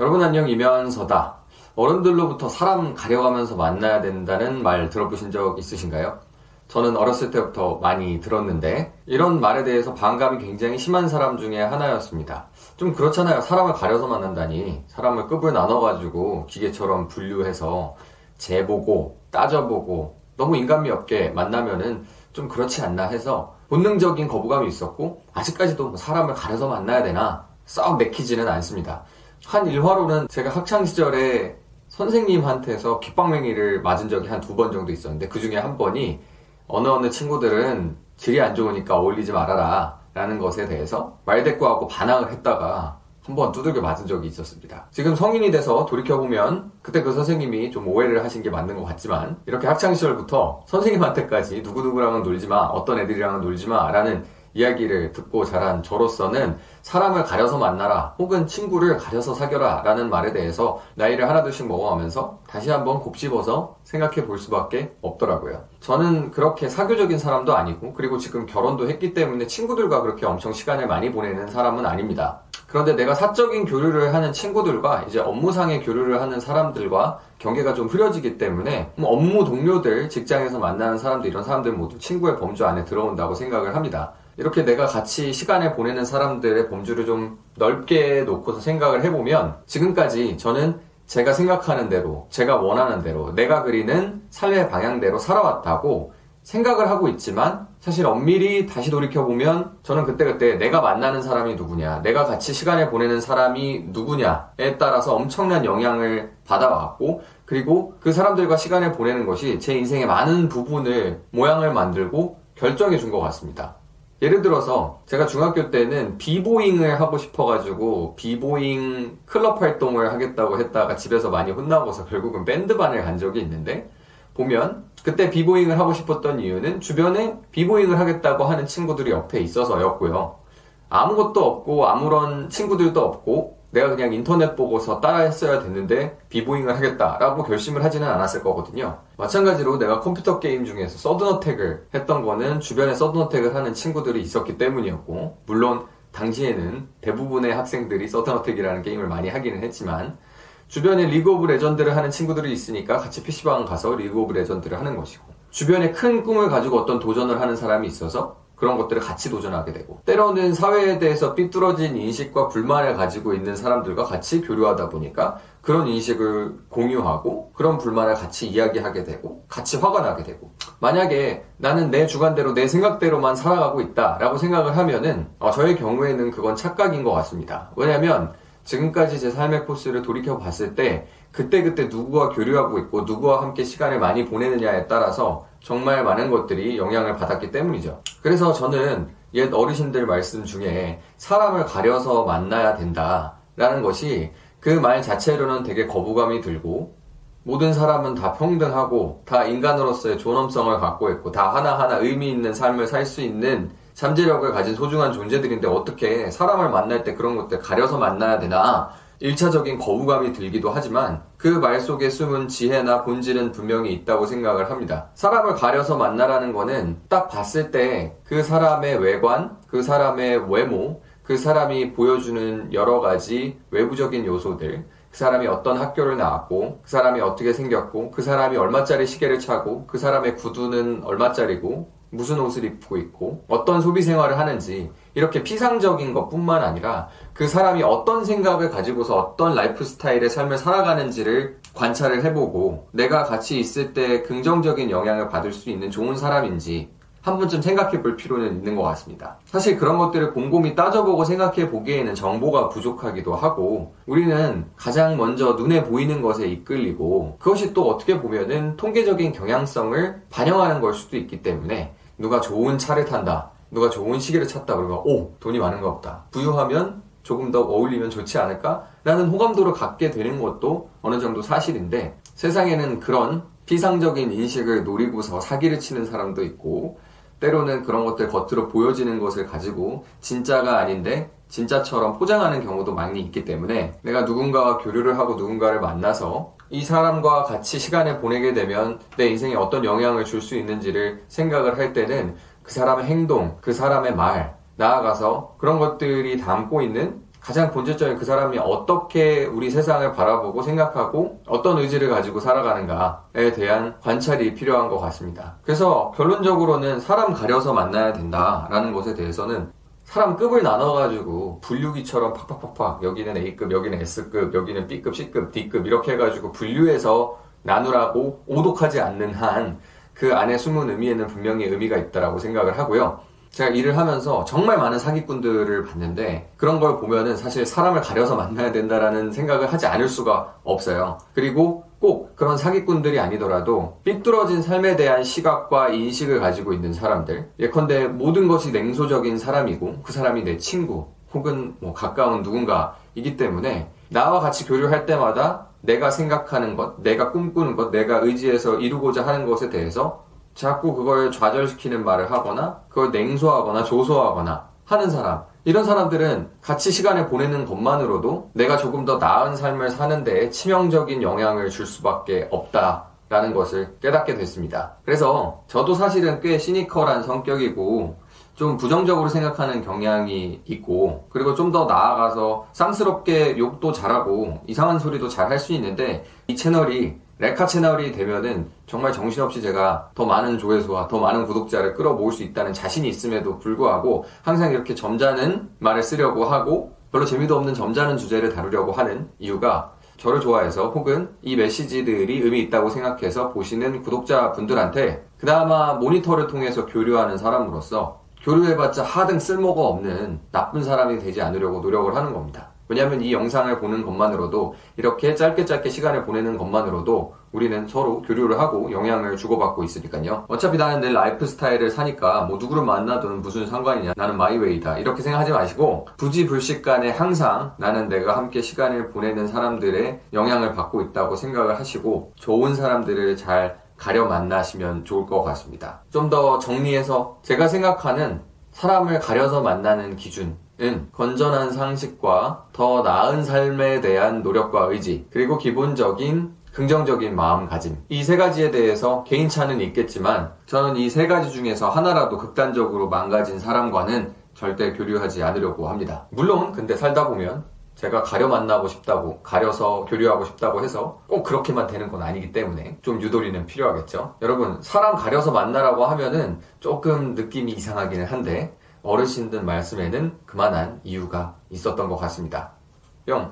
여러분 안녕 이면서다. 어른들로부터 사람 가려가면서 만나야 된다는 말 들어보신 적 있으신가요? 저는 어렸을 때부터 많이 들었는데 이런 말에 대해서 반감이 굉장히 심한 사람 중에 하나였습니다. 좀 그렇잖아요. 사람을 가려서 만난다니 사람을 급을 나눠가지고 기계처럼 분류해서 재보고 따져보고 너무 인간미 없게 만나면은 좀 그렇지 않나 해서 본능적인 거부감이 있었고 아직까지도 뭐 사람을 가려서 만나야 되나 썩 맥히지는 않습니다. 한 일화로는 제가 학창 시절에 선생님한테서 귓방맹이를 맞은 적이 한 두 번 정도 있었는데 그 중에 한 번이 어느 어느 친구들은 질이 안 좋으니까 어울리지 말아라 라는 것에 대해서 말대꾸하고 반항을 했다가 한번 두들겨 맞은 적이 있었습니다. 지금 성인이 돼서 돌이켜보면 그때 그 선생님이 좀 오해를 하신 게 맞는 것 같지만 이렇게 학창시절부터 선생님한테까지 누구누구랑은 놀지 마, 어떤 애들이랑은 놀지 마 라는 이야기를 듣고 자란 저로서는 사람을 가려서 만나라 혹은 친구를 가려서 사겨라 라는 말에 대해서 나이를 하나둘씩 먹어가면서 다시 한번 곱씹어서 생각해 볼 수밖에 없더라고요. 저는 그렇게 사교적인 사람도 아니고 그리고 지금 결혼도 했기 때문에 친구들과 그렇게 엄청 시간을 많이 보내는 사람은 아닙니다. 그런데 내가 사적인 교류를 하는 친구들과 이제 업무상의 교류를 하는 사람들과 경계가 좀 흐려지기 때문에 뭐 업무 동료들, 직장에서 만나는 사람들 이런 사람들 모두 친구의 범주 안에 들어온다고 생각을 합니다. 이렇게 내가 같이 시간을 보내는 사람들의 범주를 좀 넓게 놓고서 생각을 해보면 지금까지 저는 제가 생각하는 대로, 제가 원하는 대로, 내가 그리는 삶의 방향대로 살아왔다고 생각을 하고 있지만 사실 엄밀히 다시 돌이켜보면 저는 그때그때 내가 만나는 사람이 누구냐, 내가 같이 시간을 보내는 사람이 누구냐에 따라서 엄청난 영향을 받아왔고 그리고 그 사람들과 시간을 보내는 것이 제 인생의 많은 부분을 모양을 만들고 결정해 준 것 같습니다. 예를 들어서 제가 중학교 때는 비보잉을 하고 싶어가지고 비보잉 클럽 활동을 하겠다고 했다가 집에서 많이 혼나고서 결국은 밴드반을 간 적이 있는데 보면 그때 비보잉을 하고 싶었던 이유는 주변에 비보잉을 하겠다고 하는 친구들이 옆에 있어서였고요. 아무것도 없고 아무런 친구들도 없고 내가 그냥 인터넷 보고서 따라 했어야 됐는데 비보잉을 하겠다라고 결심을 하지는 않았을 거거든요. 마찬가지로 내가 컴퓨터 게임 중에서 서든어택을 했던 거는 주변에 서든어택을 하는 친구들이 있었기 때문이었고 물론 당시에는 대부분의 학생들이 서든어택이라는 게임을 많이 하기는 했지만 주변에 리그 오브 레전드를 하는 친구들이 있으니까 같이 PC방 가서 리그 오브 레전드를 하는 것이고 주변에 큰 꿈을 가지고 어떤 도전을 하는 사람이 있어서 그런 것들을 같이 도전하게 되고 때로는 사회에 대해서 삐뚤어진 인식과 불만을 가지고 있는 사람들과 같이 교류하다 보니까 그런 인식을 공유하고 그런 불만을 같이 이야기하게 되고 같이 화가 나게 되고 만약에 나는 내 주관대로 내 생각대로만 살아가고 있다라고 생각을 하면은 어, 저의 경우에는 그건 착각인 것 같습니다. 왜냐하면 지금까지 제 삶의 코스를 돌이켜 봤을 때 그때그때 누구와 교류하고 있고 누구와 함께 시간을 많이 보내느냐에 따라서 정말 많은 것들이 영향을 받았기 때문이죠. 그래서 저는 옛 어르신들 말씀 중에 사람을 가려서 만나야 된다라는 것이 그 말 자체로는 되게 거부감이 들고 모든 사람은 다 평등하고 다 인간으로서의 존엄성을 갖고 있고 다 하나하나 의미 있는 삶을 살 수 있는 잠재력을 가진 소중한 존재들인데 어떻게 사람을 만날 때 그런 것들 가려서 만나야 되나 1차적인 거부감이 들기도 하지만 그 말 속에 숨은 지혜나 본질은 분명히 있다고 생각을 합니다. 사람을 가려서 만나라는 거는 딱 봤을 때 그 사람의 외관, 그 사람의 외모, 그 사람이 보여주는 여러 가지 외부적인 요소들, 그 사람이 어떤 학교를 나왔고, 그 사람이 어떻게 생겼고, 그 사람이 얼마짜리 시계를 차고, 그 사람의 구두는 얼마짜리고, 무슨 옷을 입고 있고 어떤 소비 생활을 하는지 이렇게 피상적인 것 뿐만 아니라 그 사람이 어떤 생각을 가지고서 어떤 라이프 스타일의 삶을 살아가는지를 관찰을 해보고 내가 같이 있을 때 긍정적인 영향을 받을 수 있는 좋은 사람인지 한 번쯤 생각해 볼 필요는 있는 것 같습니다. 사실 그런 것들을 곰곰이 따져보고 생각해 보기에는 정보가 부족하기도 하고 우리는 가장 먼저 눈에 보이는 것에 이끌리고 그것이 또 어떻게 보면은 통계적인 경향성을 반영하는 걸 수도 있기 때문에 누가 좋은 차를 탄다. 누가 좋은 시계를 찼다. 그러면 오 돈이 많은가 보다. 부유하면 조금 더 어울리면 좋지 않을까? 라는 호감도를 갖게 되는 것도 어느 정도 사실인데 세상에는 그런 피상적인 인식을 노리고서 사기를 치는 사람도 있고 때로는 그런 것들 겉으로 보여지는 것을 가지고 진짜가 아닌데 진짜처럼 포장하는 경우도 많이 있기 때문에 내가 누군가와 교류를 하고 누군가를 만나서 이 사람과 같이 시간을 보내게 되면 내 인생에 어떤 영향을 줄 수 있는지를 생각을 할 때는 그 사람의 행동, 그 사람의 말, 나아가서 그런 것들이 담고 있는 가장 본질적인 그 사람이 어떻게 우리 세상을 바라보고 생각하고 어떤 의지를 가지고 살아가는가에 대한 관찰이 필요한 것 같습니다. 그래서 결론적으로는 사람 가려서 만나야 된다라는 것에 대해서는 사람 급을 나눠가지고 분류기처럼 팍팍팍팍 여기는 A급, 여기는 S급, 여기는 B급, C급, D급 이렇게 해가지고 분류해서 나누라고 오독하지 않는 한 그 안에 숨은 의미에는 분명히 의미가 있다라고 생각을 하고요. 제가 일을 하면서 정말 많은 사기꾼들을 봤는데 그런 걸 보면은 사실 사람을 가려서 만나야 된다라는 생각을 하지 않을 수가 없어요. 그리고 꼭 그런 사기꾼들이 아니더라도 삐뚤어진 삶에 대한 시각과 인식을 가지고 있는 사람들 예컨대 모든 것이 냉소적인 사람이고 그 사람이 내 친구 혹은 뭐 가까운 누군가이기 때문에 나와 같이 교류할 때마다 내가 생각하는 것, 내가 꿈꾸는 것, 내가 의지해서 이루고자 하는 것에 대해서 자꾸 그걸 좌절시키는 말을 하거나 그걸 냉소하거나 조소하거나 하는 사람 이런 사람들은 같이 시간을 보내는 것만으로도 내가 조금 더 나은 삶을 사는 데 치명적인 영향을 줄 수밖에 없다 라는 것을 깨닫게 됐습니다. 그래서 저도 사실은 꽤 시니컬한 성격이고 좀 부정적으로 생각하는 경향이 있고 그리고 좀 더 나아가서 쌍스럽게 욕도 잘하고 이상한 소리도 잘 할 수 있는데 이 채널이 레카 채널이 되면은 정말 정신없이 제가 더 많은 조회수와 더 많은 구독자를 끌어모을 수 있다는 자신이 있음에도 불구하고 항상 이렇게 점잖은 말을 쓰려고 하고 별로 재미도 없는 점잖은 주제를 다루려고 하는 이유가 저를 좋아해서 혹은 이 메시지들이 의미 있다고 생각해서 보시는 구독자분들한테 그나마 모니터를 통해서 교류하는 사람으로서 교류해봤자 하등 쓸모가 없는 나쁜 사람이 되지 않으려고 노력을 하는 겁니다. 왜냐하면 이 영상을 보는 것만으로도 이렇게 짧게 짧게 시간을 보내는 것만으로도 우리는 서로 교류를 하고 영향을 주고받고 있으니까요. 어차피 나는 내 라이프 스타일을 사니까 뭐 누구를 만나든 무슨 상관이냐. 나는 마이웨이다. 이렇게 생각하지 마시고 부지 불식간에 항상 나는 내가 함께 시간을 보내는 사람들의 영향을 받고 있다고 생각을 하시고 좋은 사람들을 잘 가려 만나시면 좋을 것 같습니다. 좀 더 정리해서 제가 생각하는 사람을 가려서 만나는 기준 은 건전한 상식과 더 나은 삶에 대한 노력과 의지, 그리고 기본적인 긍정적인 마음가짐. 이 세 가지에 대해서 개인차는 있겠지만, 저는 이 세 가지 중에서 하나라도 극단적으로 망가진 사람과는 절대 교류하지 않으려고 합니다. 물론, 근데 살다 보면, 제가 가려 만나고 싶다고, 가려서 교류하고 싶다고 해서 꼭 그렇게만 되는 건 아니기 때문에 좀 유도리는 필요하겠죠. 여러분, 사람 가려서 만나라고 하면은 조금 느낌이 이상하기는 한데, 어르신들 말씀에는 그만한 이유가 있었던 것 같습니다. 뿅!